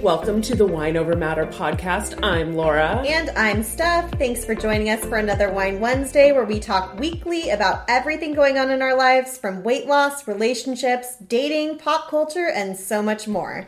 welcome to the Wine Over Matter podcast. I'm Laura. And I'm Steph. Thanks for joining us for another Wine Wednesday where we talk weekly about everything going on in our lives from weight loss, relationships, dating, pop culture, and so much more.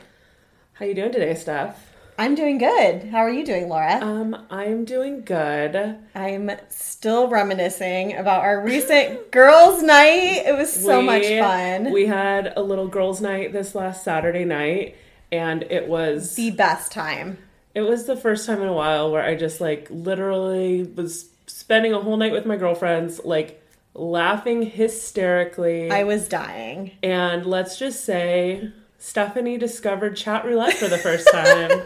How are you doing today, Steph? I'm doing good. How are you doing, Laura? Um, I'm doing good. I'm still reminiscing about our recent girls' night. It was so We- much fun. We had a little girls' night this last Saturday night, and it was the best time. it was the first time in a while where I just like literally was spending a whole night with my girlfriends, like laughing hysterically. I was dying. and let's just say Stephanie discovered chat roulette for the first time.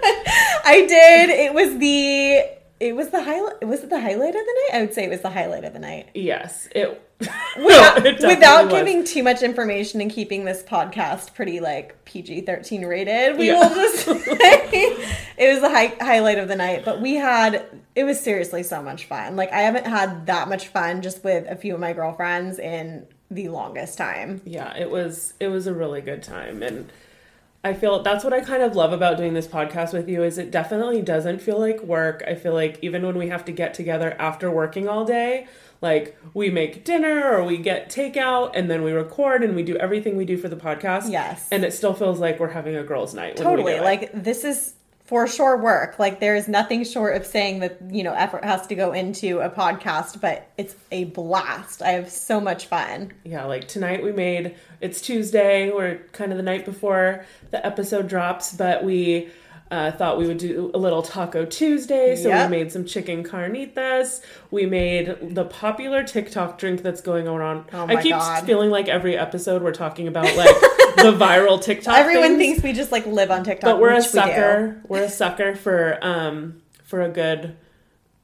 I did. It was the it was the highlight was it the highlight of the night? I would say it was the highlight of the night. yes, it. Without, No, it without giving too much information and keeping this podcast pretty like PG thirteen rated, we Yeah. will just say it was the high, highlight of the night. But we had it was seriously so much fun. Like I haven't had that much fun just with a few of my girlfriends in the longest time. yeah it was it was a really good time and i feel that's what i kind of love about doing this podcast with you is it definitely doesn't feel like work i feel like even when we have to get together after working all day like we make dinner or we get takeout and then we record and we do everything we do for the podcast Yes. and it still feels like we're having a girls night Totally. Like this is for sure work. Like there is nothing short of saying that, you know, effort has to go into a podcast, but it's a blast. I have so much fun. yeah, like tonight we made it's Tuesday, we're kind of the night before the episode drops, but we uh, thought we would do a little Taco Tuesday, so Yep. we made some chicken carnitas. We made the popular TikTok drink that's going around. Oh I keep God. feeling like every episode we're talking about like the viral TikTok. Everyone things, thinks we just like live on TikTok, but we're a which we sucker. We're a sucker for um for a good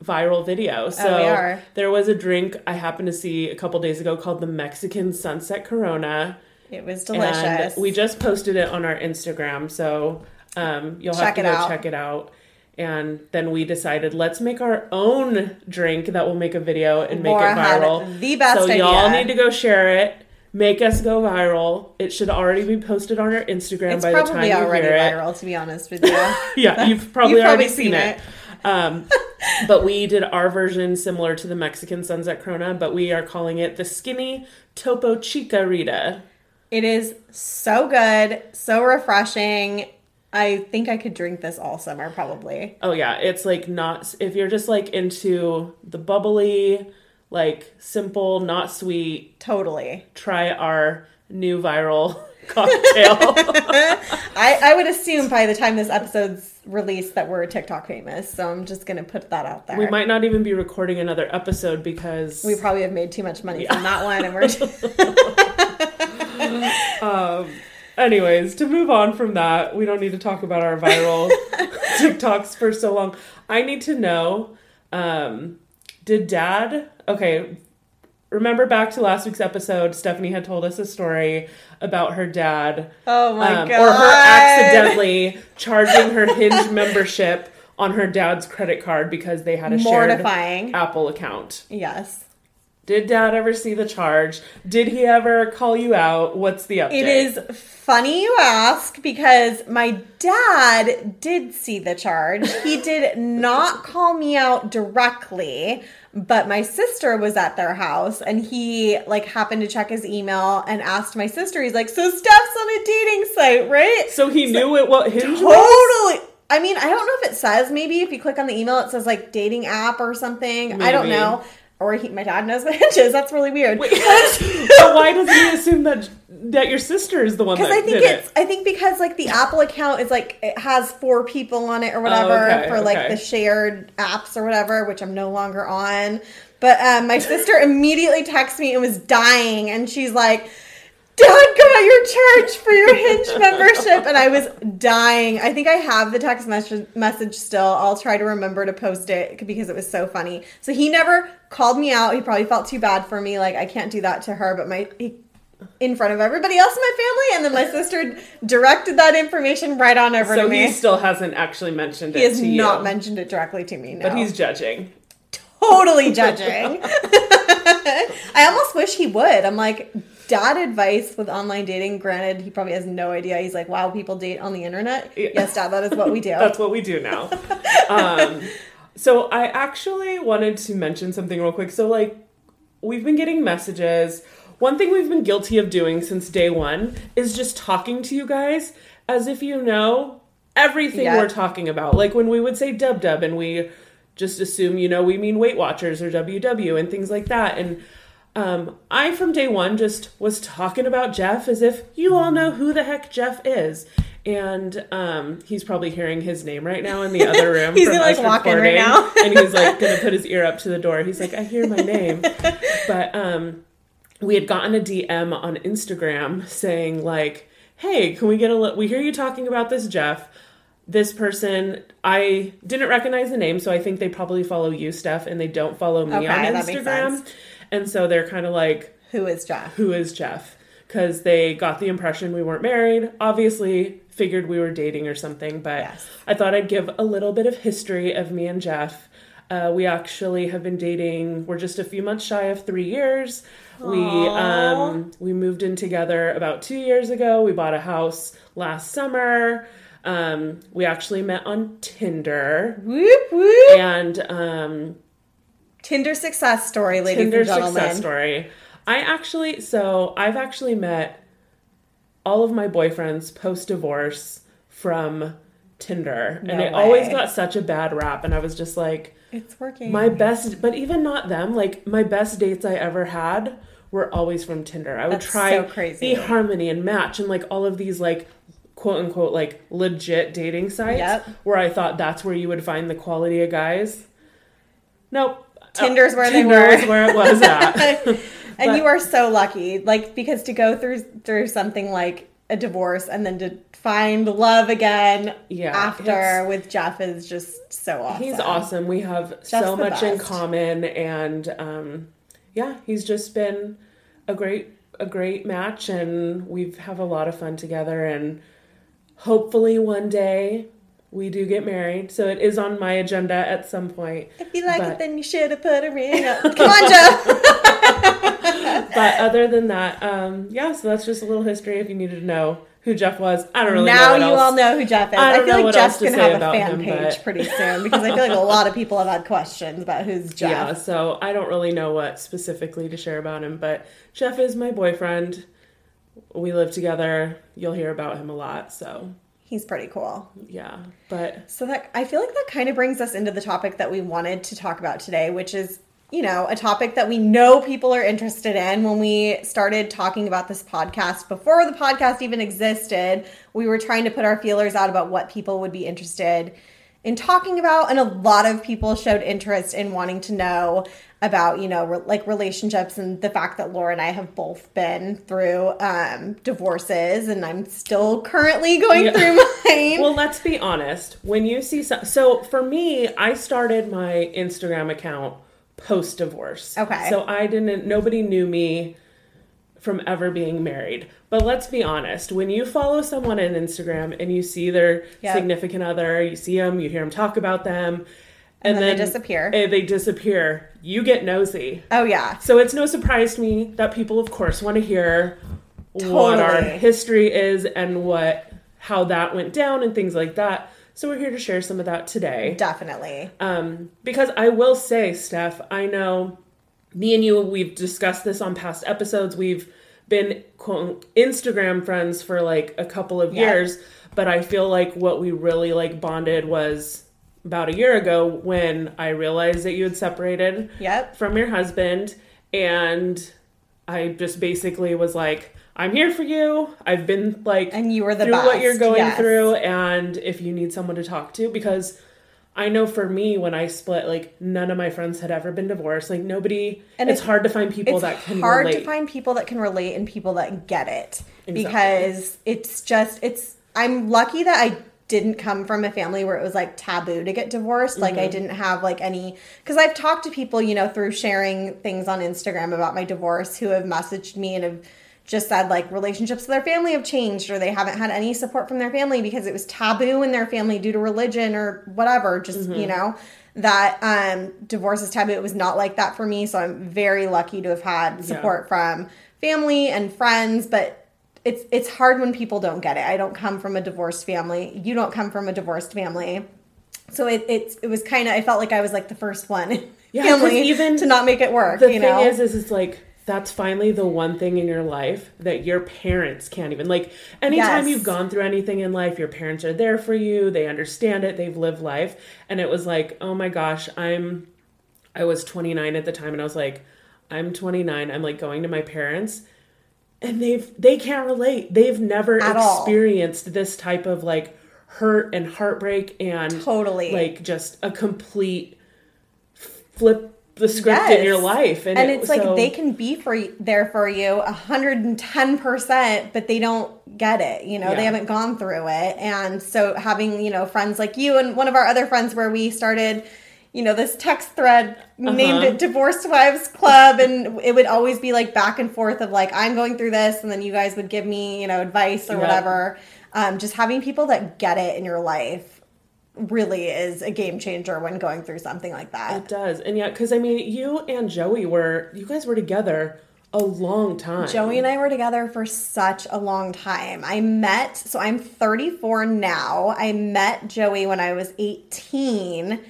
viral video. So Oh, we are. there was a drink I happened to see a couple days ago called the Mexican Sunset Corona. It was delicious. And we just posted it on our Instagram, so um, you'll have to it go out. check it out. And then we decided let's make our own drink that will make a video and make Laura it viral. the best so y'all need to go share it. Make us go viral. It should already be posted on our Instagram it's by the time probably you hear it. viral, to be honest with you. Yeah, you've probably You've already probably seen, seen it. Um, but we did our version similar to the Mexican Sunset Corona, but we are calling it the Skinny Topo Chica Rita. it is so good, so refreshing. I think I could drink this all summer, probably. Oh yeah, it's like not if you're just like into the bubbly, like simple, not sweet. Totally. Try our new viral cocktail. I, I would assume by the time this episode's released that we're TikTok famous, so I'm just gonna put that out there. we might not even be recording another episode because We probably have made too much money from that one, and we're Um, anyways, to move on from that, we don't need to talk about our viral TikToks for so long. I need to know um, did dad, okay, remember back to last week's episode, Stephanie had told us a story about her dad. oh my um, god, Or her accidentally charging her Hinge membership on her dad's credit card because they had a shared mortifying. Apple account. Yes, Did dad ever see the charge? Did he ever call you out? What's the update? it is funny you ask because my dad did see the charge. He did not call me out directly. But my sister was at their house and he like happened to check his email and asked my sister, he's like, So Steph's on a dating site, right? So he knew it what Hinge was? Totally. I mean, I don't know if it says maybe if you click on the email, it says like dating app or something. I don't know. Or he, my dad knows what Hinge is. That's really weird. But why does he assume that that your sister is the one Because I think it's, it? I think because like the Apple account is like it has four people on it or whatever Oh, okay, for like okay. the shared apps or whatever, which I'm no longer on. But um, my sister immediately texted me and was dying, and she's like, Dad got your charge for your Hinge membership, and I was dying. I think I have the text message message still. I'll try to remember to post it because it was so funny. So he never called me out. He probably felt too bad for me, like I can't do that to her. But my he, in front of everybody else in my family, and then my sister directed that information right on over So to me. So he still hasn't actually mentioned it He has not you. mentioned it directly to me. No. but he's judging. totally judging. I almost wish he would. I'm like, dad advice with online dating. Granted, he probably has no idea. He's like, wow, people date on the internet. Yeah. Yes, dad, that is what we do. That's what we do now. um, so I actually wanted to mention something real quick. So like we've been getting messages. One thing we've been guilty of doing since day one is just talking to you guys as if you know everything Yeah. we're talking about. Like when we would say dub dub and we just assume, you know, we mean Weight Watchers or WW and things like that. And um, I, from day one, just was talking about Jeff as if you all know who the heck Jeff is. And um, he's probably hearing his name right now in the other room. He's from gonna, like, us walk in right now. and he's like gonna put his ear up to the door. He's like, I hear my name. But um, we had gotten a DM on Instagram saying like, "Hey, can we get a? Li- we hear you talking about this Jeff." This person, I didn't recognize the name, so I think they probably follow you, Steph, and they don't follow me Okay, on Instagram. And so they're kind of like, Who is Jeff? who is Jeff? Because they got the impression we weren't married. Obviously, figured we were dating or something. But Yes. I thought I'd give a little bit of history of me and Jeff. Uh, we actually have been dating. We're just a few months shy of three years. We um, we moved in together about two years ago. We bought a house last summer. Um, we actually met on Tinder, Whoop whoop. and um, Tinder success story, ladies Tinder and gentlemen. success story. I actually, so I've actually met all of my boyfriends post divorce from Tinder, and No it always got such a bad rap. And I was just like, It's working. my best, but even not them. Like my best dates I ever had were always from Tinder. I would That's try so crazy. eHarmony and Match and like all of these like quote unquote like legit dating sites Yep. where I thought that's where you would find the quality of guys. Nope. Tinder's where they Tinder were. where it was at. and you are so lucky, like because to go through through something like a divorce and then to find love again Yeah, after with Jeff is just so awesome. He's awesome. We have so Just the much in common, and um, yeah, he's just been a great a great match, and we've have a lot of fun together. And hopefully, one day we do get married. So it is on my agenda at some point. If you like but- it, then you should have put a ring up. Come on, Jeff. But other than that, um, yeah. So that's just a little history. If you needed to know who Jeff was, I don't really know now you else. all know who Jeff is. I I, feel like Jeff's gonna have a fan him, page but- pretty soon because I feel like a lot of people have had questions about who's Jeff. Yeah, so I don't really know what specifically to share about him, but Jeff is my boyfriend. We live together. You'll hear about him a lot, so He's pretty cool. yeah. But So that I feel like that kind of brings us into the topic that we wanted to talk about today, which is, you know, a topic that we know people are interested in. When we started talking about this podcast, before the podcast even existed, we were trying to put our feelers out about what people would be interested in talking about, and a lot of people showed interest in wanting to know about, you know, re- like relationships and the fact that Laura and I have both been through um, divorces, and I'm still currently going Yeah. through mine. well, let's be honest. When you see some, so for me, I started my Instagram account post divorce. Okay. So I didn't. Nobody knew me from ever being married. But let's be honest, when you follow someone on Instagram and you see their significant other, you see them, you hear them talk about them, And then they disappear. and they disappear. You get nosy. Oh yeah. So it's no surprise to me that people, of course, want to hear what our history is and what how that went down and things like that. So we're here to share some of that today. Definitely. Um, because I will say, Steph, I know me and you, we've discussed this on past episodes. We've been quote Instagram friends for like a couple of Yeah. years, but I feel like what we really like bonded was about a year ago when I realized that you had separated Yep. from your husband and I just basically was like I'm here for you. I've been like And you were the through what you're going yes. through and if you need someone to talk to because I know for me when I split like none of my friends had ever been divorced. Like nobody And it's, it's- hard to find people that can hard relate. to find people that can relate and people that get it Exactly. because it's just it's I'm lucky that I didn't come from a family where it was like taboo to get divorced. Like Mm-hmm. I didn't have like any because I've talked to people, you know, through sharing things on Instagram about my divorce who have messaged me and have just said like relationships with their family have changed or they haven't had any support from their family because it was taboo in their family due to religion or whatever just Mm-hmm. you know that um divorce is taboo it was not like that for me so i'm very lucky to have had support from family and friends, but it's it's hard when people don't get it. I don't come from a divorced family. You don't come from a divorced family. So it it, it was kind of I felt like I was like the first one yeah, family even to not make it work. the you thing know? is is it's like that's finally the one thing in your life that your parents can't even like anytime Yes. you've gone through anything in life your parents are there for you they understand it they've lived life and it was like oh my gosh i'm i was 29 at the time and i was like i'm 29 i'm like going to my parents and they've they can't relate they've never At all. experienced this type of like hurt and heartbreak and Totally. like just a complete flip the script in your life and, and it- it's like so- they can be for there for you 110% but they don't get it you know they haven't gone through it and so having you know friends like you and one of our other friends where we started you know this text thread named Uh-huh. it divorced wives club and it would always be like back and forth of like i'm going through this and then you guys would give me you know advice or Yep. whatever um, just having people that get it in your life really is a game changer when going through something like that it does and yeah because i mean you and joey were you guys were together a long time Joey and I were together for such a long time. I met, so I'm 34 now. I met Joey when I was 18,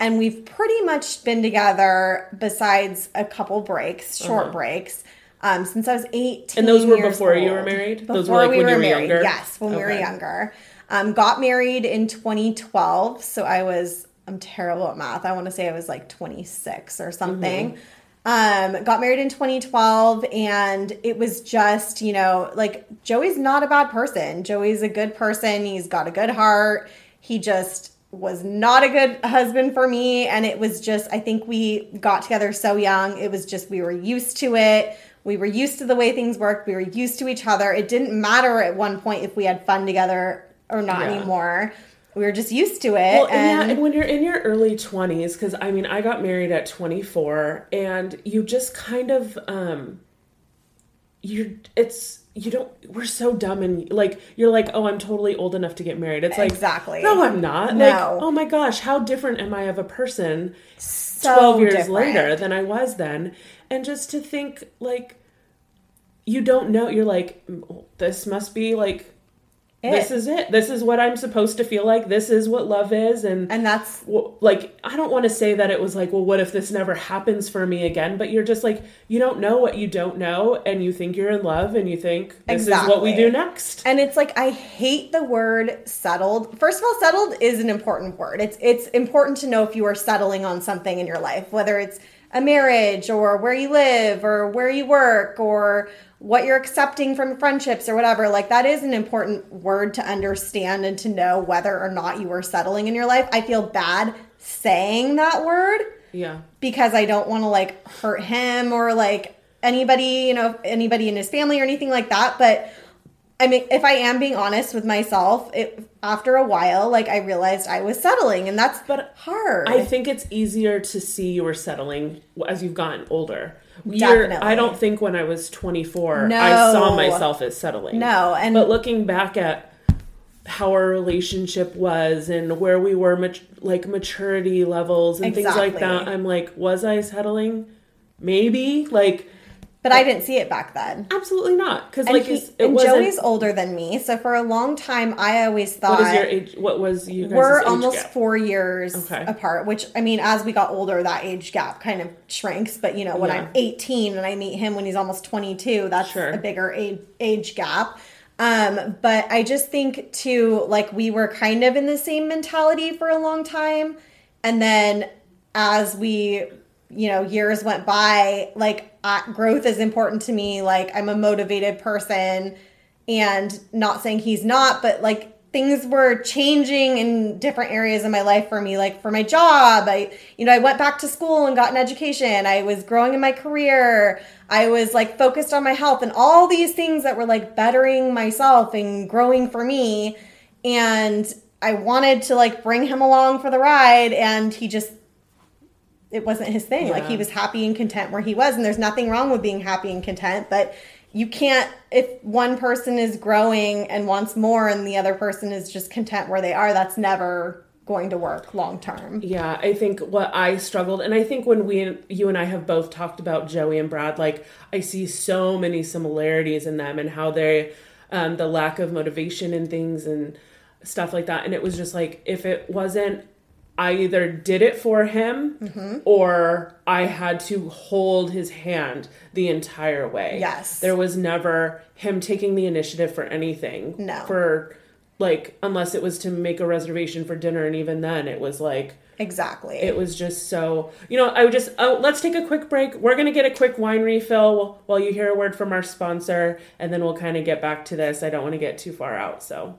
and we've pretty much been together besides a couple breaks, short breaks. Um, since I was 18. Uh-huh. And those were before you were married? Before Those were, like, we when were you were married. younger? Yes, when we were younger. Um, got married in 2012. So I was, I'm terrible at math. I want to say I was like 26 or something. Um, got married in 2012 and it was just, you know, like Joey's not a bad person. Joey's a good person. He's got a good heart. He just was not a good husband for me. And it was just, I think we got together so young. It was just, we were used to it. We were used to the way things worked. We were used to each other. It didn't matter at one point if we had fun together or not Yeah. anymore. We were just used to it. Well, and, yeah, and when you're in your early 20s, because I mean, I got married at 24, and you just kind of, um, you're, it's, you don't, we're so dumb and like, you're like, oh, I'm totally old enough to get married. It's like, Exactly. no, I'm not. No. Like, oh my gosh, how different am I of a person so 12 years different. later than I was then? And just to think, like, you don't know, you're like, "Mm, this must be like, this is it. This is what I'm supposed to feel like. This is what love is. And, And that's like I don't want to say that it was like, well, what if this never happens for me again? But you're just like you don't know what you don't know, and you think you're in love, and you think this is what we do next. And it's like I hate the word settled. First of all, settled is an important word. It's it's important to know if you are settling on something in your life, whether it's a marriage or where you live or where you work or what you're accepting from friendships or whatever. Like that is an important word to understand and to know whether or not you are settling in your life. I feel bad saying that word Yeah, because I don't want to like hurt him or like anybody, you know, anybody in his family or anything like that. But I mean, if I am being honest with myself, it, after a while, like I realized I was settling, and that's But hard. I think it's easier to see you were settling as you've gotten older. You're- Definitely. I don't think when I was 24, I saw myself as settling. no, and But looking back at how our relationship was and where we were, mat- like maturity levels and things like that, I'm like, was I settling? Maybe. Like, but I didn't see it back then. absolutely not. Because like, he- it and. Joey's older than me, so for a long time, I always thought what is your age? What was you guys' we're almost gap? four years Okay. apart which i mean as we got older that age gap kind of shrinks but you know when Yeah. i'm 18 and i meet him when he's almost 22 that's Sure. a bigger age, age gap um, but i just think too like we were kind of in the same mentality for a long time and then as we you know years went by like uh, growth is important to me like i'm a motivated person and not saying he's not but like things were changing in different areas of my life for me like for my job. I you know i went back to school and got an education. I was growing in my career. I was like focused on my health and all these things that were like bettering myself and growing for me. And i wanted to like bring him along for the ride and he just it wasn't his thing. Like he was happy and content where he was, and there's nothing wrong with being happy and content. But you can't if one person is growing and wants more, and the other person is just content where they are. That's never going to work long term. Yeah, I think what I struggled, and I think when we, you and I have both talked about Joey and Brad, like I see so many similarities in them and how they, um, the lack of motivation and things and stuff like that. And it was just like, if it wasn't, I either did it for him Mm-hmm. or I had to hold his hand the entire way. Yes. There was never him taking the initiative for anything. No. For, like, unless it was to make a reservation for dinner. And even then, it was like, Exactly. it was just so you know i would just oh let's take a quick break we're gonna get a quick wine refill while you hear a word from our sponsor and then we'll kind of get back to this i don't want to get too far out so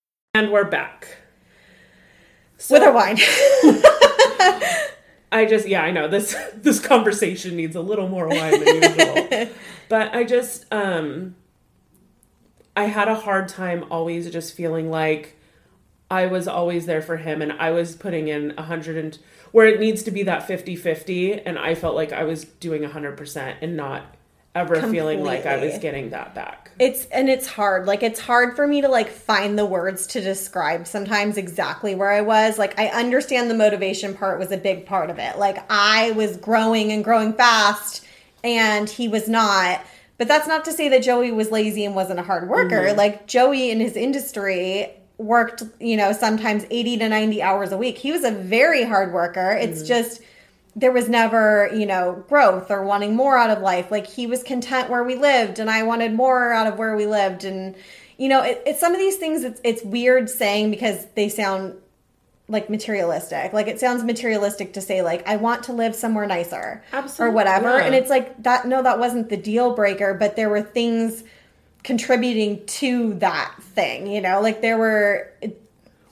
And we're back so With our wine. i just yeah i know this this conversation needs a little more wine than usual but i just um i had a hard time always just feeling like I was always there for him and I was putting in a hundred and where it needs to be that 50 50 and I felt like I was doing a hundred percent and not ever feeling like I was getting that back. It's and it's hard. Like it's hard for me to like find the words to describe sometimes exactly where I was. Like I understand the motivation part was a big part of it. Like I was growing and growing fast and he was not. But that's not to say that Joey was lazy and wasn't a hard worker. Mm-hmm. Like Joey in his industry worked, you know, sometimes 80 to 90 hours a week. He was a very hard worker. It's mm-hmm. just there was never, you know, growth or wanting more out of life. Like he was content where we lived, and I wanted more out of where we lived. And you know, it, it's some of these things. It's it's weird saying because they sound like materialistic. Like it sounds materialistic to say like I want to live somewhere nicer Absolutely, or whatever. yeah. And it's like that. No, that wasn't the deal breaker, but there were things contributing to that thing. You know, like there were.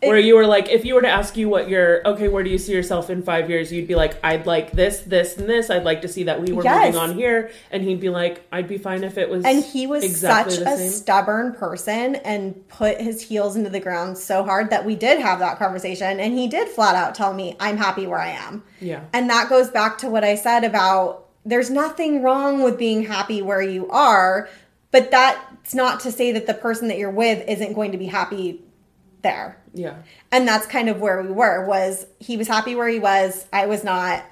Where you were like, if you were to ask you what you're okay, where do you see yourself in five years? You'd be like, I'd like this, this, and this. I'd like to see that we were Yes. moving on here. And he'd be like, I'd be fine if it was. And he was exactly such a same. stubborn person and put his heels into the ground so hard that we did have that conversation. And he did flat out tell me, I'm happy where I am. Yeah. And that goes back to what I said about there's nothing wrong with being happy where you are, but that's not to say that the person that you're with isn't going to be happy there. Yeah. And that's kind of where we were was he was happy where he was, I was not.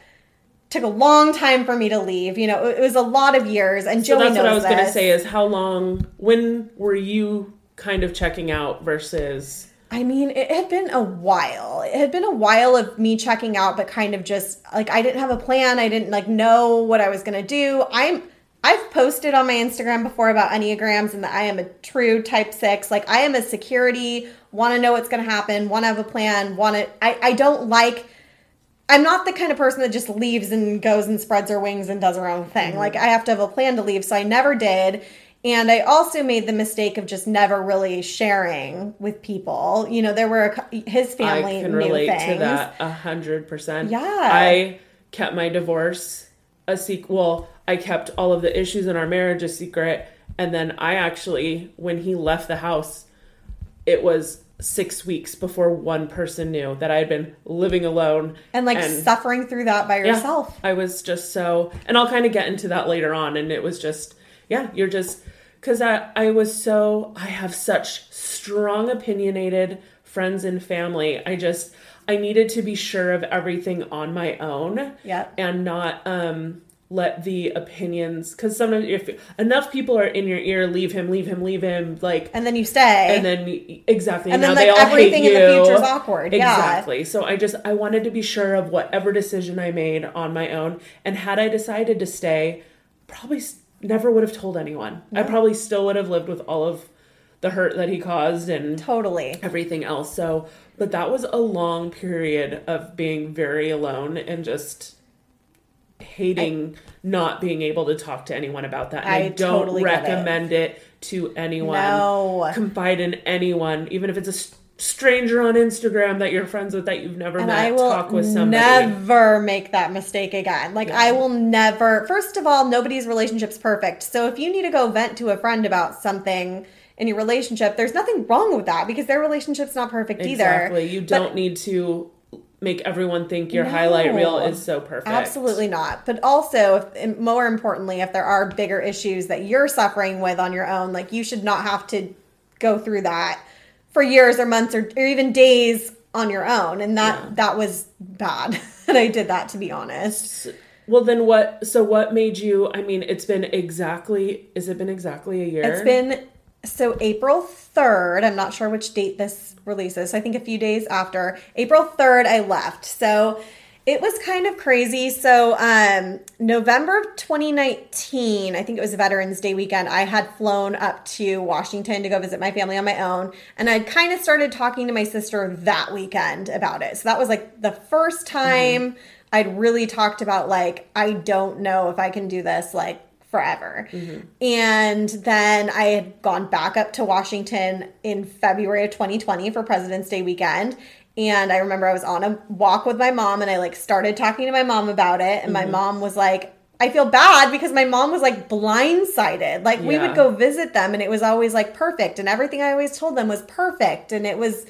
Took a long time for me to leave. You know, it was a lot of years and So Joey that's knows what I was going to say is how long, when were you kind of checking out versus. I mean, it had been a while. It had been a while of me checking out, but kind of just like I didn't have a plan. I didn't like know what I was gonna do. I'm I've posted on my Instagram before about Enneagrams and that I am a true type six. Like I am a security, want to know what's gonna happen, want to have a plan, want to I, I don't like I'm not the kind of person that just leaves and goes and spreads her wings and does her own thing. Mm-hmm. Like I have to have a plan to leave, so I never did. And I also made the mistake of just never really sharing with people. You know, there were a, his family I can knew relate things. to that a hundred percent. Yeah. I kept my divorce a secret. I kept all of the issues in our marriage a secret, and then I actually, when he left the house, it was six weeks before one person knew that I had been living alone and like suffering through that by yeah, yourself. I was just so, and I'll kind of get into that later on. And it was just, yeah, you're just, because I, I was so, I have such strong, opinionated friends and family. I just, I needed to be sure of everything on my own. Yeah. And not, um, let the opinions because sometimes if enough people are in your ear leave him leave him leave him like And then you stay. and then exactly And now then, they like, all everything in the future is awkward, yeah. exactly so i just i wanted to be sure of whatever decision i made on my own and had i decided to stay probably never would have told anyone i probably still would have lived with all of the hurt that he caused and totally. everything else so but that was a long period of being very alone and just hating not being able to talk to anyone about that i, I don't totally get it. recommend it to anyone No. confide in anyone even if it's a stranger on Instagram that you're friends with that you've never and met I will talk with somebody. never make that mistake again. Like I will never. First of all, nobody's relationship's perfect. So if you need to go vent to a friend about something in your relationship, there's nothing wrong with that because their relationship's not perfect either. Exactly. You don't need to make everyone think your highlight reel is so perfect. Absolutely not. But also, if, more importantly, if there are bigger issues that you're suffering with on your own, like you should not have to go through that for years or months or, or even days on your own. And that Yeah. that was bad that I did that, to be honest. Well, then what? So what made you? I mean, it's been exactly. is it been exactly a year? It's been so April 3rd. I'm not sure which date this releases. I think a few days after. April 3rd, I left. So it was kind of crazy. So um, November of 2019, I think it was Veterans Day weekend, I had flown up to Washington to go visit my family on my own. And I'd kind of started talking to my sister that weekend about it. So that was like the first time I'd really talked about like, I don't know if I can do this. Like, forever. Mm-hmm. And then I had gone back up to Washington in February of 2020 for President's Day weekend. And I remember I was on a walk with my mom and I like started talking to my mom about it. And my mm-hmm. mom was like, I feel bad because my mom was like blindsided. Like we would go visit them and it was always like perfect. And everything I always told them was perfect. And it was,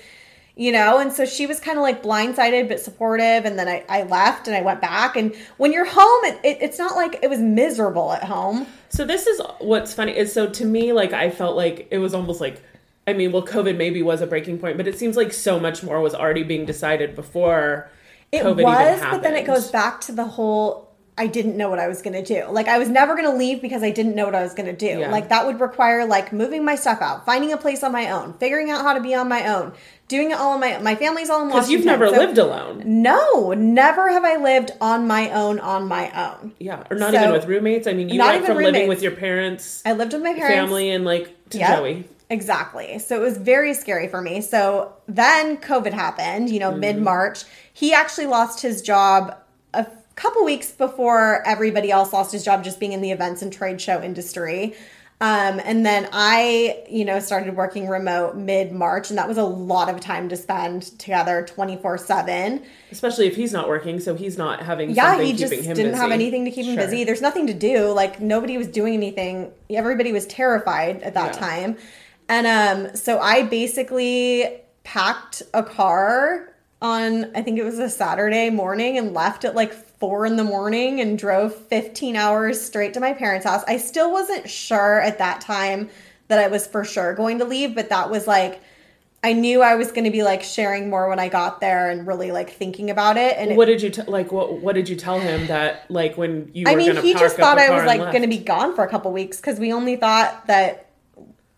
you know and so she was kind of like blindsided but supportive and then I, I left and i went back and when you're home it, it, it's not like it was miserable at home So this is what's funny is so to me, like I felt like it was almost like. I mean, well, COVID maybe was a breaking point, but it seems like so much more was already being decided before it COVID was even happened. but then it goes back to the whole i didn't know what i was going to do like i was never going to leave because i didn't know what i was going to do Yeah. like that would require like moving my stuff out finding a place on my own figuring out how to be on my own doing it all on my my family's all in because you've never so- lived alone. no never have i lived on my own on my own Yeah, or not So- even with roommates. I mean, you Not went from living with your parents, i lived with my parents family, and like to Yep, Joey. Exactly. So it was very scary for me. So then COVID happened, you know, Mm-hmm. mid March. He actually lost his job a couple weeks before everybody else lost his job just being in the events and trade show industry. Um, and then I, you know, started working remote mid March, and that was a lot of time to spend together 24 7. Especially if he's not working, so he's not having. Yeah, he just him didn't have anything to keep him Sure. busy. There's nothing to do. Like nobody was doing anything. Everybody was terrified at that Yeah. time. And um so I basically packed a car on I think it was a Saturday morning and left at like 4 in the morning and drove 15 hours straight to my parents' house. I still wasn't sure at that time that I was for sure going to leave, but that was like I knew I was going to be like sharing more when I got there and really like thinking about it and it What did you t- like? What What did you tell him that like when you? I mean, he just thought I was like going to be gone for a couple weeks because we only thought that,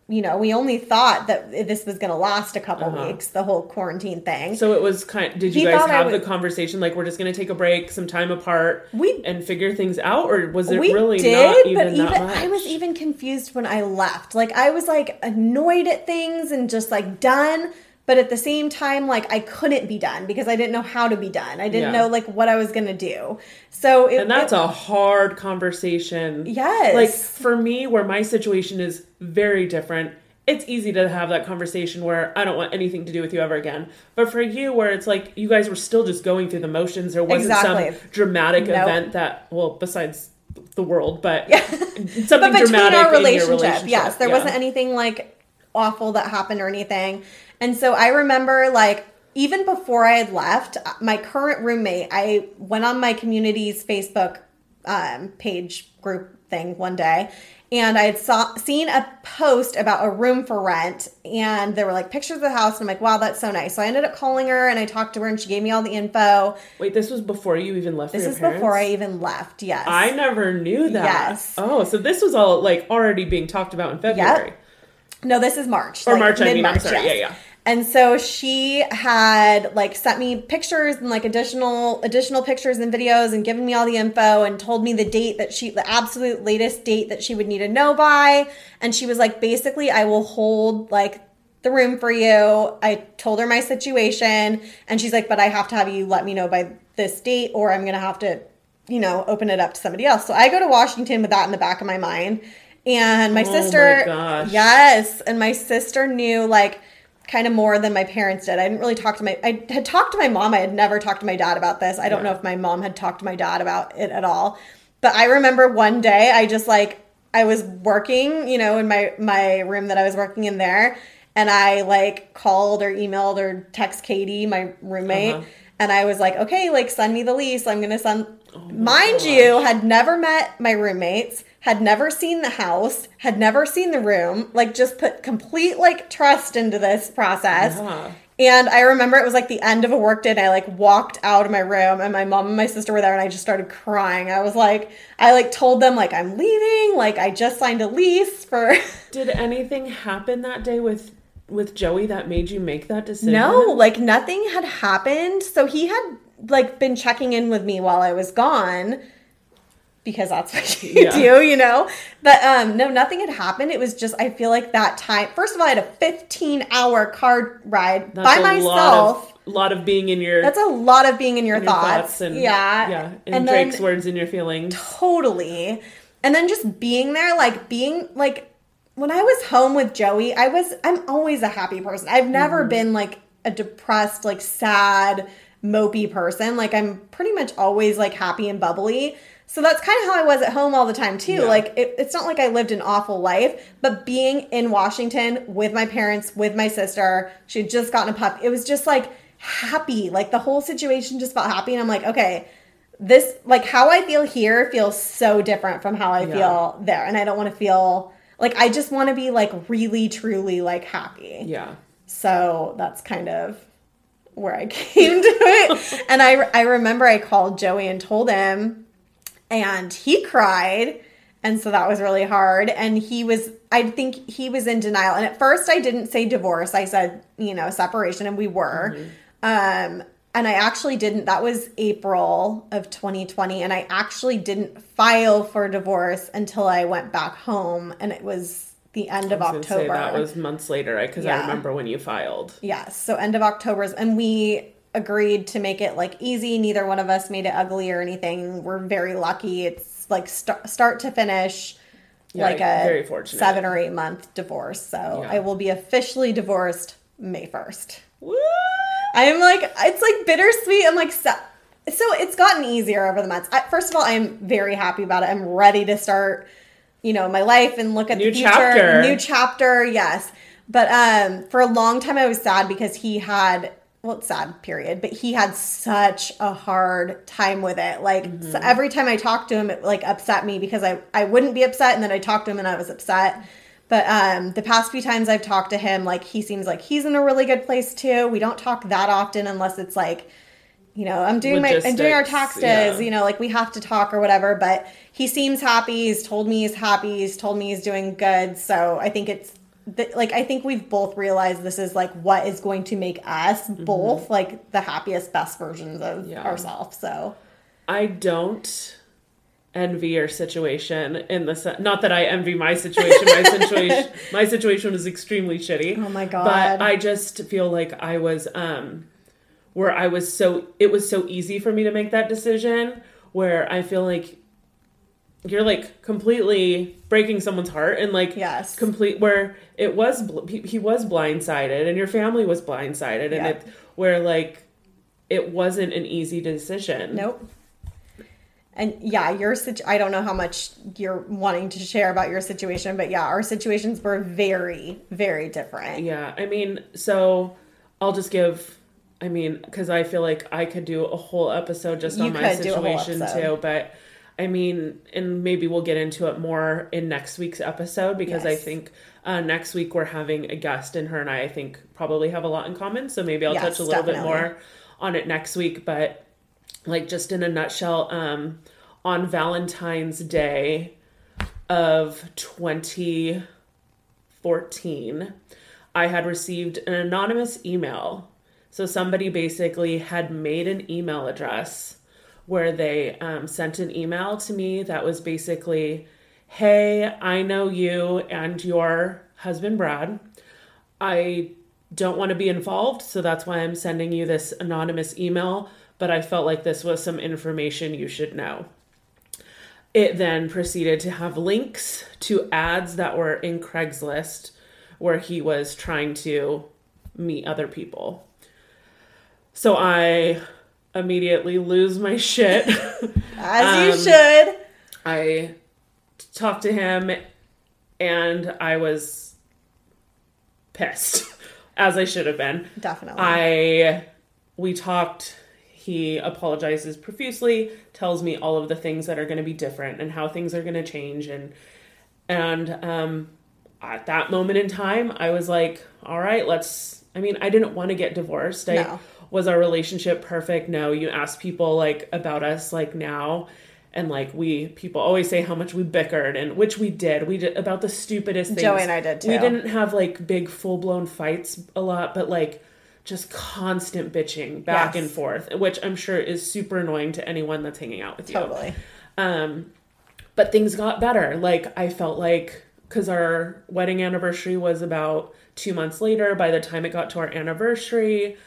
you know, we only thought that this was going to last a couple weeks, the whole quarantine thing. Uh-huh. So it was kind. Did you He guys have the conversation like we're just going to take a break, some time apart, We- and figure things out, or was it we really did, not even but that even much? I was even confused when I left. Like I was like annoyed at things and just like done. But at the same time, like I couldn't be done because I didn't know how to be done. I didn't Yeah. know like what I was gonna do. So it, and that's it- a hard conversation. Yes. Like for me, where my situation is very different, it's easy to have that conversation where I don't want anything to do with you ever again. But for you, where it's like you guys were still just going through the motions, there wasn't Exactly. some dramatic Nope. event that, well, besides the world, but Yeah. something but between dramatic our in your relationship, relationship. yes, there Yeah. wasn't anything like awful that happened or anything. And so I remember like even before I had left, my current roommate, I went on my community's Facebook um, page group thing one day. And I had saw, seen a post about a room for rent, and there were like pictures of the house. And I'm like, wow, that's so nice. So I ended up calling her and I talked to her, and she gave me all the info. Wait, this was before you even left. This is before I even left. Yes. I never knew that. Yes. Oh, so this was all like already being talked about in February. No, this is March. Or March, I mean, I'm sorry. Yeah, yeah. And so she had like sent me pictures and like additional additional pictures and videos and given me all the info and told me the date that she the absolute latest date that she would need to know by. And she was like, basically, I will hold like the room for you. I told her my situation and she's like, but I have to have you let me know by this date or I'm gonna have to, you know, open it up to somebody else. So I go to Washington with that in the back of my mind. And my Oh my sister gosh. Yes. And my sister knew like kind of more than my parents did. I didn't really talk to my I had talked to my mom. I had never talked to my dad about this. I don't know if my mom had talked to my dad about it at all. But I remember one day I just like I was working, you know, in my my room that I was working in there and I like called or emailed or text Katie, my roommate, Uh-huh. and I was like, "Okay, like send me the lease. I'm going to send Mind you, had never met my roommates, had never seen the house, had never seen the room, like just put complete like trust into this process. Yeah. And I remember it was like the end of a work day and I like walked out of my room and my mom and my sister were there and I just started crying. I was like I like told them like I'm leaving, like I just signed a lease for Did anything happen that day with with Joey that made you make that decision? No, like nothing had happened. So he had like been checking in with me while I was gone because that's what you Yeah. do, you know. But um no, nothing had happened. It was just I feel like that time. First of all, I had a 15 hour car ride That's by a myself. Lot of, lot of being in your, that's a lot of being in your, in your thoughts. and yeah. yeah, and, and Drake's then words and your feelings. totally. And then just being there, like being like when I was home with Joey, I was I'm always a happy person. I've never Mm-hmm. been like a depressed, like sad, mopey person. Like I'm pretty much always like happy and bubbly. So that's kind of how I was at home all the time too. Yeah. Like it, it's not like I lived an awful life, but being in Washington with my parents, with my sister, she had just gotten a pup. It was just like happy. Like the whole situation just felt happy, and I'm like, okay, this like how I feel here feels so different from how I Yeah. feel there, and I don't want to feel like I just want to be like really truly like happy. Yeah. So that's kind of where I came to it. and I I remember I called Joey and told him and he cried and so that was really hard and he was I think he was in denial. And at first I didn't say divorce. I said, you know, separation and we were. Um and I actually didn't that was April of 2020 and I actually didn't file for divorce until I went back home and it was the end of October. That was months later because I remember when you filed. Yes. So end of October's, and we agreed to make it like easy. Neither one of us made it ugly or anything. We're very lucky. It's like start start to finish, Yeah, like a very fortunate. seven or eight month divorce. So Yeah. I will be officially divorced May first. Woo! I'm like it's like bittersweet. I'm like so, so it's gotten easier over the months. I, first of all, I'm very happy about it. I'm ready to start, you know, my life and look at New the future. chapter. New chapter, yes. But um, for a long time, I was sad because he had well, it's sad, period. But he had such a hard time with it. Like Mm-hmm. so every time I talked to him, it like upset me because I I wouldn't be upset, and then I talked to him and I was upset. But um, the past few times I've talked to him, like he seems like he's in a really good place too. We don't talk that often unless it's like, you know, I'm doing my I'm doing our taxes, yeah. you know, like we have to talk or whatever. But he seems happy. He's told me he's happy. He's told me he's doing good. So I think it's th- like I think we've both realized this is like what is going to make us both like the happiest, best versions of Mm-hmm. Yeah. ourselves. So I don't envy your situation in the sen- not that I envy my situation. My situation my situation was extremely shitty. Oh my God. But I just feel like I was um where I was so it was so easy for me to make that decision where I feel like you're like completely breaking someone's heart and like Yes. complete where it was bl- he, he was blindsided and your family was blindsided and Yeah. it where like it wasn't an easy decision Nope. And yeah, your situ- I don't know how much you're wanting to share about your situation, but yeah, our situations were very, very different. Yeah, I mean, so I'll just give. I mean, because I feel like I could do a whole episode just You on my could do a whole situation too, but I mean, and maybe we'll get into it more in next week's episode because I think uh, next week we're having a guest, and her and I, I think, probably have a lot in common. So maybe I'll Yes, touch a little bit more on it next week. But like, just in a nutshell, um, on Valentine's Day of 2014, I had received an anonymous email. So somebody basically had made an email address where they um, sent an email to me that was basically, Hey, I know you and your husband, Brad. I don't want to be involved, so that's why I'm sending you this anonymous email, but I felt like this was some information you should know. It then proceeded to have links to ads that were in Craigslist where he was trying to meet other people. So I immediately lose my shit. As you Um, should. I talked to him and I was pissed as I should have been. Definitely. I we talked he apologizes profusely, tells me all of the things that are going to be different and how things are going to change and and um at that moment in time I was like, all right, let's I mean, I didn't want to get divorced. I No. Was our relationship perfect? No, you ask people like about us like now and like we people always say how much we bickered and which we did. We did about the stupidest things. Joey and I did, too We didn't have like big full blown fights a lot, but like just constant bitching back Yes. and forth, which I'm sure is super annoying to anyone that's hanging out with you. totally. Um, but things got better. Like I felt like because our wedding anniversary was about two months later. By the time it got to our anniversary,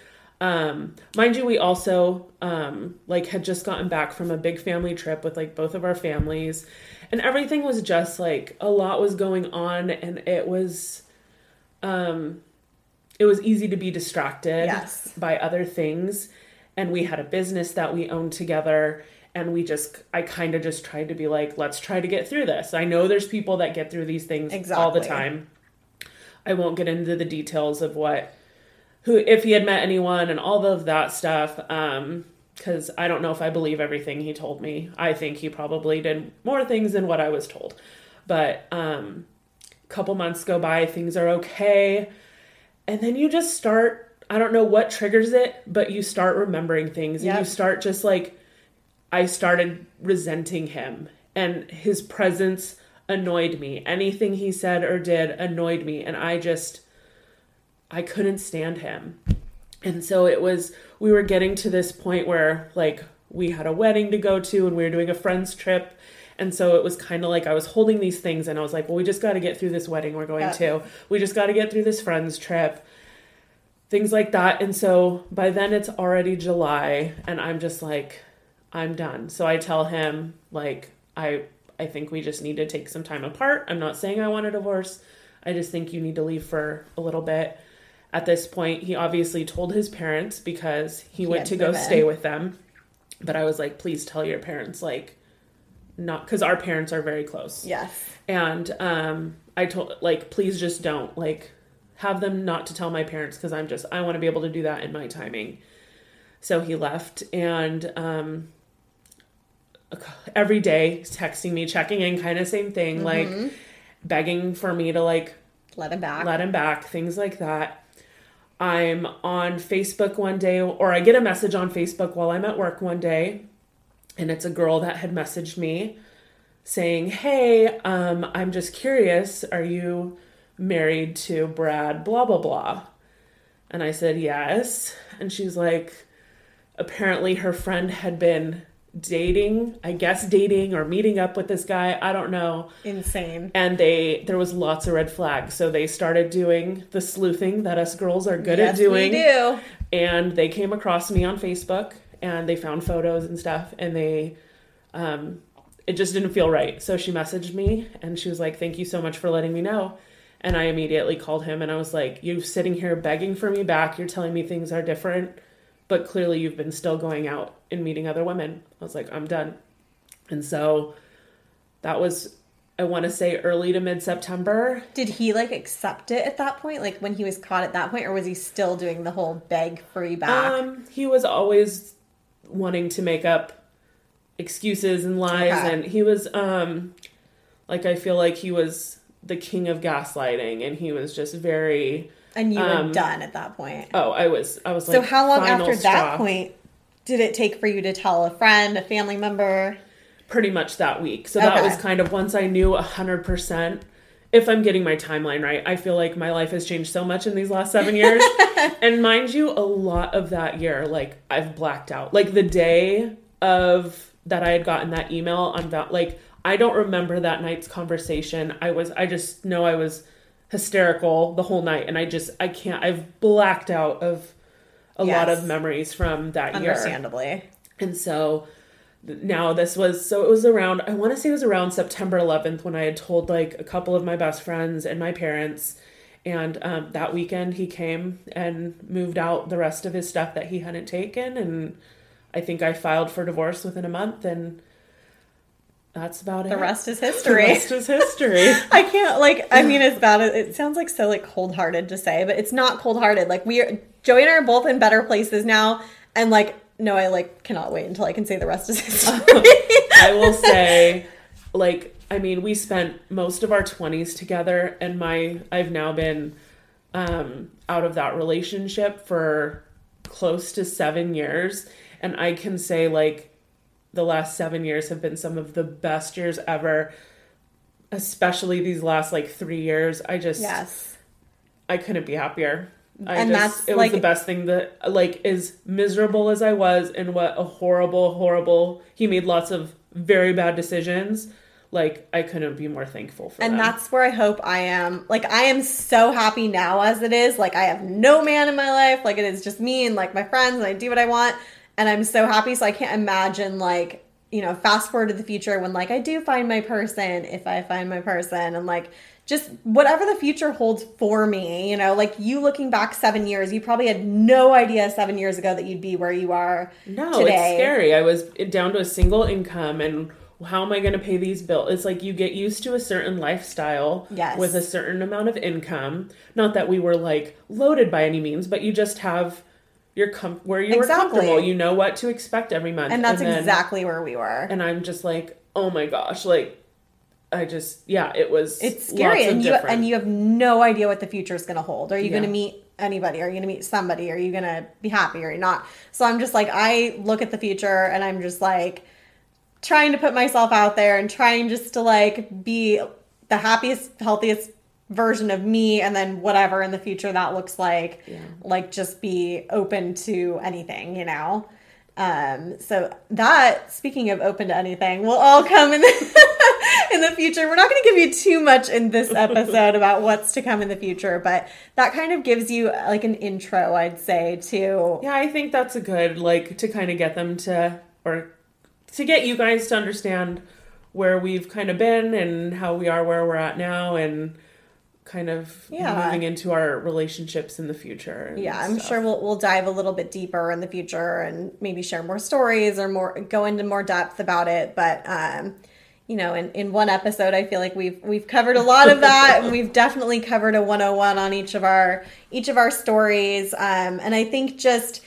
um, mind you, we also um, like had just gotten back from a big family trip with like both of our families, and everything was just like a lot was going on, and it was, um, it was easy to be distracted Yes. by other things, and we had a business that we owned together. And we just, I kind of just tried to be like, let's try to get through this. I know there's people that get through these things exactly. all the time. I won't get into the details of what who if he had met anyone and all of that stuff um cuz I don't know if I believe everything he told me. I think he probably did more things than what I was told. But um couple months go by, things are okay. And then you just start I don't know what triggers it, but you start remembering things and you start just like I started resenting him and his presence annoyed me. Anything he said or did annoyed me and I just I couldn't stand him. And so it was we were getting to this point where like we had a wedding to go to and we were doing a friends trip and so it was kind of like I was holding these things and I was like, well, we just got to get through this wedding we're going Yeah. to. We just got to get through this friends trip. Things like that. And so by then it's already July and I'm just like I'm done. So I tell him like I I think we just need to take some time apart. I'm not saying I want a divorce. I just think you need to leave for a little bit. At this point, he obviously told his parents because he, went to go stay with them. But I was like, please tell your parents like not cuz our parents are very close Yes. and um i told like please just don't like have them not to tell my parents because i'm just i want to be able to do that in my timing so he left and um every day texting me checking in kind of same thing like begging for me to like Let him back. let him back, things like that. I'm on Facebook one day, or I get a message on Facebook while I'm at work one day, and it's a girl that had messaged me saying, Hey, um, I'm just curious, are you married to Brad? Blah, blah, blah. And I said, Yes. And she's like, Apparently, her friend had been dating, I guess dating or meeting up with this guy. I don't know. Insane. and they there was lots of red flags. So they started doing the sleuthing that us girls are good yes, at doing. We do. and they came across me on facebook and they found photos and stuff. And they um it just didn't feel right. So she messaged me and she was like thank you so much for letting me know. And i immediately called him and i was like you're sitting here begging for me back. You're telling me things are different but clearly you've been still going out and meeting other women i was like i'm done and so that was i want to say early to mid september Did he like accept it at that point? Like when he was caught at that point, or was he still doing the whole beg free back? Um, he was always wanting to make up excuses and lies, Okay. and he was um, like I feel like he was the king of gaslighting, and he was just very. And you um, were done at that point. Oh, I was. I was like. so how long after that point did it take for you to tell a friend, a family member? Pretty much that week. So that was kind of once I knew a hundred percent. If I'm getting my timeline right, I feel like my life has changed so much in these last seven years. and mind you, a lot of that year, like I've blacked out. Like the day of that I had gotten that email on that, like I don't remember that night's conversation. I was, I just know I was hysterical the whole night, and I just, I can't. I've blacked out of a lot of memories from that year. Understandably. And so now this was so it was around I want to say it was around September 11th when I had told like a couple of my best friends and my parents And um, that weekend, he came and moved out the rest of his stuff that he hadn't taken. And I think I filed for divorce within a month, and that's about it. The rest is history. The rest is history. I can't like. I mean, it's bad. It sounds like so like cold hearted to say, but it's not cold hearted. Like we, are Joey and I are both in better places now, and like no, I like cannot wait until I can say the rest is history. I will say, like, I mean, we spent most of our 20s together, and my, I've now been um, out of that relationship for close to seven years. And I can say, like, the last seven years have been some of the best years ever, especially these last, like, three years. I just, yes, I couldn't be happier. I And just, that's, it was like- the best thing that like as miserable as I was and what a horrible, horrible he made lots of very bad decisions. Like I couldn't be more thankful for and them. that's where I hope I am. Like I am so happy now as it is. Like I have no man in my life. Like it is just me and like my friends, and I do what I want, and I'm so happy. So I can't imagine like you know fast forward to the future when like I do find my person, if I find my person, and like just whatever the future holds for me. You know, like you looking back seven years, you probably had no idea seven years ago that you'd be where you are no, today. it's scary. I was down to a single income and how am I going to pay these bills? It's like you get used to a certain lifestyle Yes. with a certain amount of income. Not that we were like loaded by any means, but you just have your com- where you were comfortable. You know what to expect every month. And that's then- exactly where we were. and I'm just like, oh my gosh, like I just yeah, it was It's scary, lots of and you different- and you have no idea what the future is going to hold. Are you going to meet anybody? Are you going to meet somebody? Are you going to be happy or not? So I'm just like, I look at the future, and I'm just like trying to put myself out there and trying just to like be the happiest, healthiest version of me, and then whatever in the future that looks like, like just be open to anything, you know. Um, so that speaking of open to anything, will all come in the, in the future. We're not going to give you too much in this episode about what's to come in the future, but that kind of gives you like an intro, I'd say, to Yeah, I think that's a good like to kind of get them to or to get you guys to understand where we've kind of been and how we are where we're at now and kind of Yeah. moving into our relationships in the future. yeah, I'm stuff. sure we'll we'll dive a little bit deeper in the future and maybe share more stories or more go into more depth about it. But um, you know, in, in one episode, I feel like we've we've covered a lot of that, and we've definitely covered a 101 on each of our each of our stories. Um, and I think just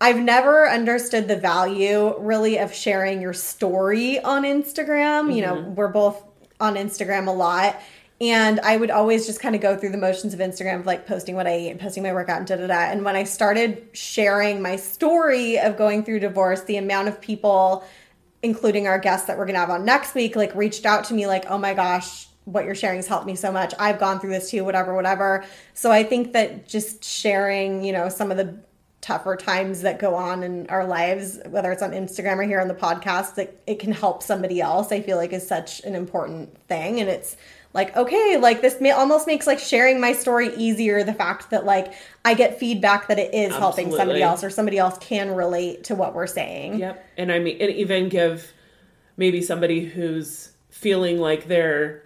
I've never understood the value really of sharing your story on Instagram. You know, we're both on Instagram a lot. And I would always just kind of go through the motions of Instagram of like posting what I eat and posting my workout and da da da. And when I started sharing my story of going through divorce, the amount of people, including our guests that we're gonna have on next week, like reached out to me like, oh my gosh, what you're sharing has helped me so much. I've gone through this too, whatever, whatever. So I think that just sharing, you know, some of the tougher times that go on in our lives, whether it's on Instagram or here on the podcast, that it can help somebody else, I feel like is such an important thing. And it's like, okay, like this may, almost makes like sharing my story easier. The fact that like I get feedback that it is helping somebody else or somebody else can relate to what we're saying. Yep. And I mean, and even give maybe somebody who's feeling like they're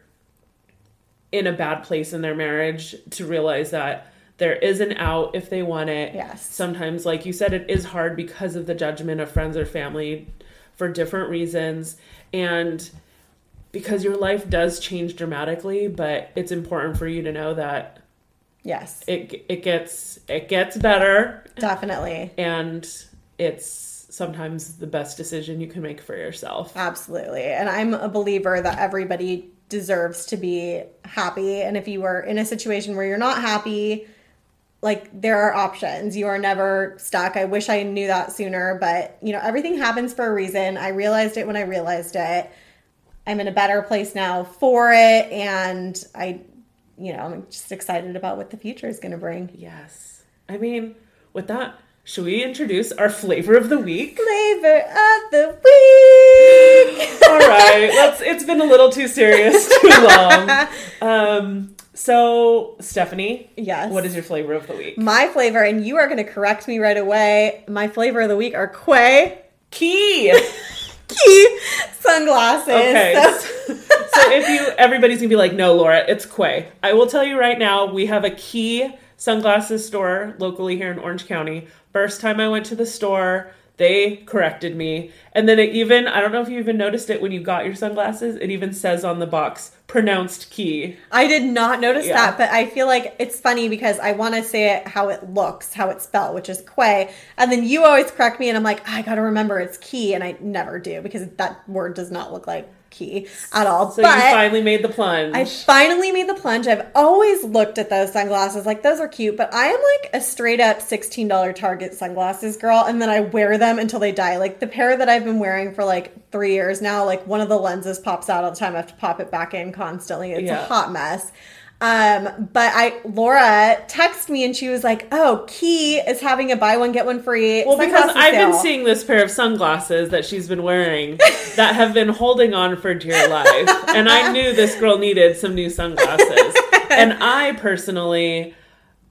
in a bad place in their marriage to realize that there is an out if they want it. Yes. Sometimes, like you said, it is hard because of the judgment of friends or family for different reasons. And because your life does change dramatically, but it's important for you to know that Yes, it it gets it gets better definitely. and it's sometimes the best decision you can make for yourself. Absolutely. And I'm a believer that everybody deserves to be happy. And if you are in a situation where you're not happy, like there are options. You are never stuck. I wish I knew that sooner, but you know, everything happens for a reason. I realized it when I realized it. I'm in a better place now for it. And I, you know, I'm just excited about what the future is going to bring. Yes. I mean, with that, should we introduce our flavor of the week? Flavor of the week. All right, let's. It's been a little too serious too long. Um, so Stephanie, Yes. what is your flavor of the week? My flavor, and you are going to correct me right away. My flavor of the week are Quay Key. Quay sunglasses. Okay. So- so if you, everybody's gonna be like, no, Laura, it's Quay. I will tell you right now, we have a Quay sunglasses store locally here in Orange County. First time I went to the store, they corrected me. And then it even, I don't know if you even noticed it when you got your sunglasses, it even says on the box, pronounced key. I did not notice Yeah. that, but I feel like it's funny because I want to say it how it looks, how it's spelled, which is Quay. And then you always correct me, and I'm like, I got to remember it's key, and I never do because that word does not look like key at all. So but you finally made the plunge. I finally made the plunge. I've always looked at those sunglasses, like those are cute, but I am like a straight up $16 Target sunglasses girl, and then I wear them until they die. Like the pair that I've been wearing for like three years now, like one of the lenses pops out all the time. I have to pop it back in constantly. It's Yeah. a hot mess. Um, but I Laura texted me and she was like, "Oh, Quay is having a buy one get one free." Well, because I've been seeing this pair of sunglasses that she's been wearing that have been holding on for dear life. And I knew this girl needed some new sunglasses. and I personally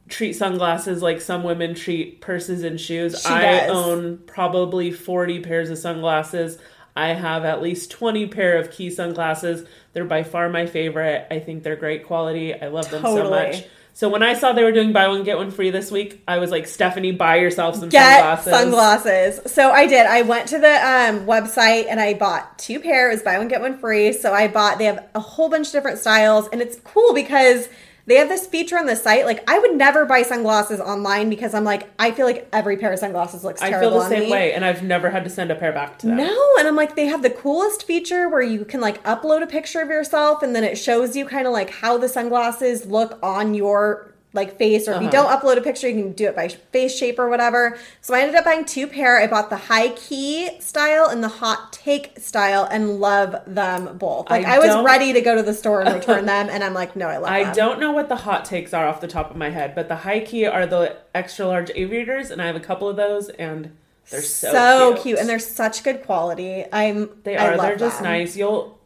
treat sunglasses like some women treat purses and shoes. She I does. own probably 40 pairs of sunglasses. I have at least 20 pair of Quay sunglasses. They're by far my favorite. I think they're great quality. I love them so much. So when I saw they were doing buy one get one free this week, I was like, Stephanie, buy yourself some get sunglasses. sunglasses. So I did. I went to the um, website and I bought two pairs, buy one get one free. So I bought. They have a whole bunch of different styles, and it's cool because they have this feature on the site. Like I would never buy sunglasses online because I'm like I feel like every pair of sunglasses looks terrible. I feel the same me. way, and I've never had to send a pair back to them. No, and I'm like, they have the coolest feature where you can like upload a picture of yourself and then it shows you kind of like how the sunglasses look on your like face, or if you uh-huh. don't upload a picture, you can do it by face shape or whatever. So I ended up buying two pair. I bought the high key style and the hot take style and love them both. Like I I, was ready to go to the store and return them, and I'm like, no, I love them. I them. don't know what the hot takes are off the top of my head, but the high key are the extra large aviators, and I have a couple of those, and they're so, so cute. cute. and they're such good quality. I'm They are. They're just them. nice. You'll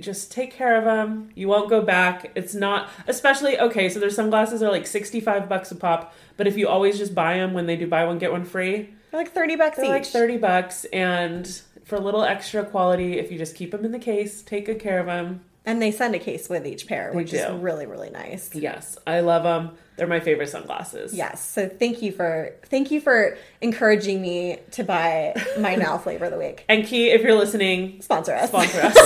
just take care of them. You won't go back. It's not, especially okay. So their sunglasses are like sixty-five bucks a pop, but if you always just buy them when they do buy one get one free, They're like thirty bucks they're each. like thirty bucks. And for a little extra quality, if you just keep them in the case, take good care of them. And they send a case with each pair, which is really, really nice. Yes, I love them. They're my favorite sunglasses. Yes. So thank you for thank you for encouraging me to buy my now flavor of the week. And Quay, if you're listening, Sponsor us. sponsor us.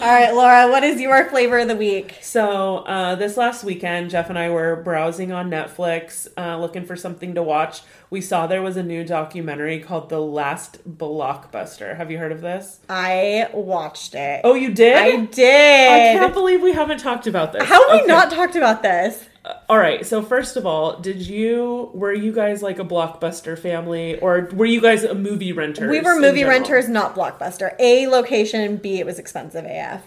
All right, Laura, what is your flavor of the week? So, uh, this last weekend, Jeff and I were browsing on Netflix, uh, looking for something to watch. We saw there was a new documentary called The Last Blockbuster. Have you heard of this? I watched it. Oh, you did? I did. I can't believe we haven't talked about this. How have we not talked about this? All right. So, first of all, did you, were you guys like a Blockbuster family or were you guys a movie renters? We were movie renters, not blockbuster. A location, B it was expensive AF.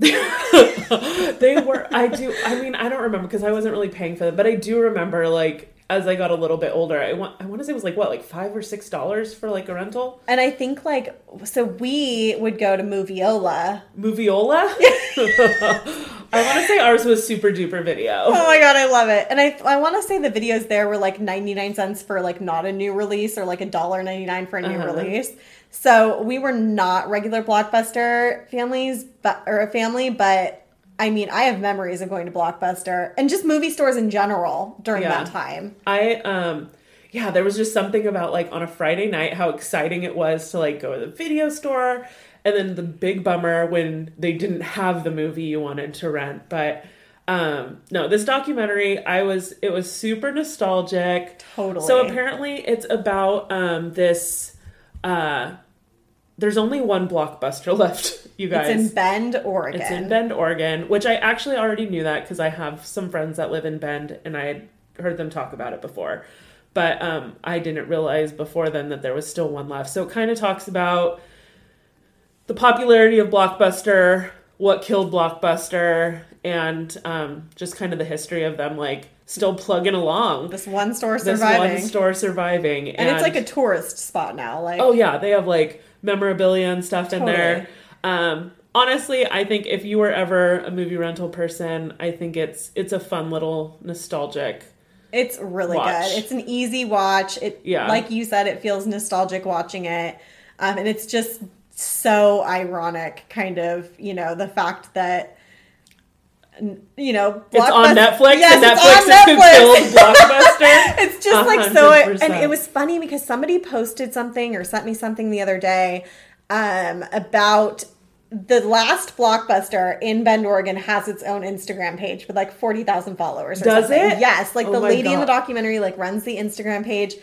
they were i do i mean i don't remember because i wasn't really paying for them but i do remember like as i got a little bit older i want i want to say it was like what like five or six dollars for like a rental And I think like so we would go to Moviola. moviola i want to say ours was super duper video Oh my god, I love it. And I I want to say the videos there were like 99 cents for like not a new release or like a dollar 99 for a new Uh-huh. release. So we were not regular blockbuster families, but or a family, but I mean, I have memories of going to Blockbuster and just movie stores in general during Yeah. that time. i um yeah there was just something about like on a friday night how exciting it was to like go to the video store and then the big bummer when they didn't have the movie you wanted to rent but um no this documentary i was it was super nostalgic Totally. so apparently it's about um this uh there's only one blockbuster left you guys It's in Bend, Oregon. it's in Bend, Oregon, which I actually already knew that because I have some friends that live in Bend and I had heard them talk about it before. But um, I didn't realize before then that there was still one left. So it kind of talks about the popularity of Blockbuster, what killed Blockbuster, and um, just kind of the history of them like still plugging along. This one store surviving. This one store surviving. and it's like a tourist spot now. Like Oh yeah, they have like memorabilia and stuff in there. Um, honestly, I think if you were ever a movie rental person, I think it's it's a fun little nostalgic. It's really watch. good. It's an easy watch. It Yeah. like you said, it feels nostalgic watching it. Um, and it's just so ironic, kind of, you know, the fact that you know, It's on Netflix, Yes, and it's Netflix on Netflix. Blockbuster. it's just like so hundred and it was funny because somebody posted something or sent me something the other day um, about the last blockbuster in Bend, Oregon has its own Instagram page with like 40,000 followers Does something. it? Yes, like Oh the lady in the documentary like runs the Instagram page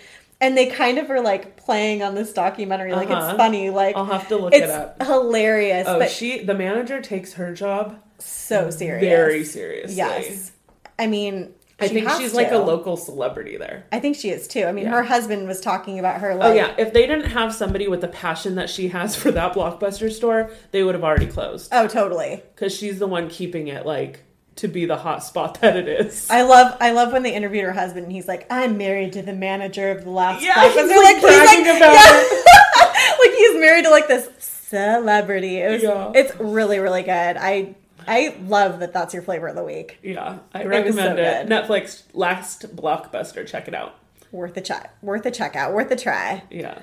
and they kind of are like playing on this documentary like Uh-huh. it's funny like I'll have to look it it's up. hilarious Oh, but she the manager takes her job so serious. very serious. Yes. I mean, I think she's like a local celebrity there. I think she is too. I mean, Yeah. her husband was talking about her oh, like Oh yeah, if they didn't have somebody with the passion that she has for that blockbuster store, they would have already closed. Oh, totally. Because she's the one keeping it like to be the hot spot that it is. I love I love when they interviewed her husband and he's like, I'm married to the manager of the last Yeah, Blockbuster." he's, like, bragging about it. like he's married to like this celebrity. It was, Yeah. It's really, really good. I I love that that's your flavor of the week. yeah, I recommend so it. Netflix last blockbuster, check it out. Worth a check. Worth a checkout. Worth a try. Yeah.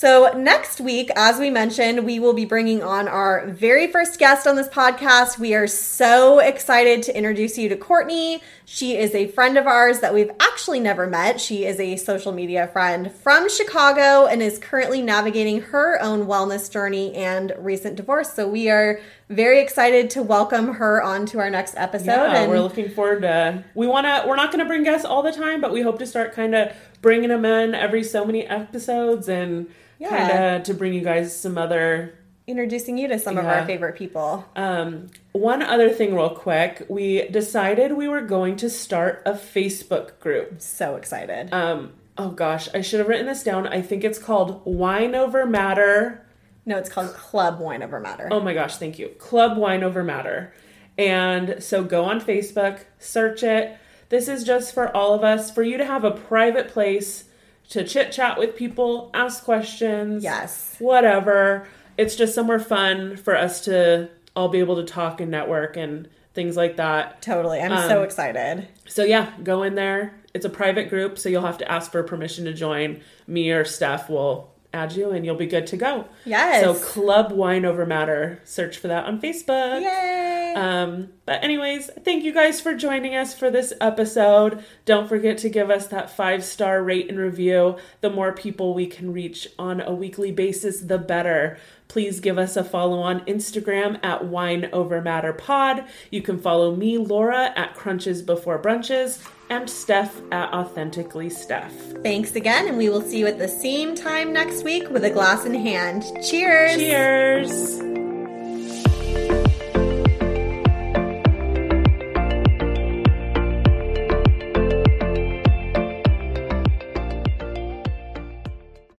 So, next week, as we mentioned, we will be bringing on our very first guest on this podcast. We are so excited to introduce you to Courtney. She is a friend of ours that we've actually never met. She is a social media friend from Chicago and is currently navigating her own wellness journey and recent divorce. So, we are very excited to welcome her onto our next episode. Yeah, and we're looking forward to. We want to. We're not going to bring guests all the time, but we hope to start kind of bringing them in every so many episodes and Yeah. kind of to bring you guys some other. introducing you to some of our favorite people. Um, one other thing, real quick, we decided we were going to start a Facebook group. So excited. Um, oh gosh, I should have written this down. I think it's called Wine Over Matter. no, it's called Club Wine Over Matter. Oh my gosh, thank you. Club Wine Over Matter. And so go on Facebook, search it. This is just for all of us, for you to have a private place to chit chat with people, ask questions. Yes. Whatever. It's just somewhere fun for us to all be able to talk and network and things like that. Totally. I'm Um, so excited. So yeah, go in there. It's a private group, so you'll have to ask for permission to join. Me or Steph will add you and you'll be good to go. Yes. So Club Wine Over Matter. Search for that on Facebook. Yay! Um, but anyways, thank you guys for joining us for this episode. Don't forget to give us that five star rate and review. The more people we can reach on a weekly basis, the better. Please give us a follow on Instagram at Wine Over Matter Pod. You can follow me, Laura, at Crunches Before Brunches, and Steph at Authentically Steph. Thanks again, and we will see you at the same time next week with a glass in hand. Cheers! Cheers!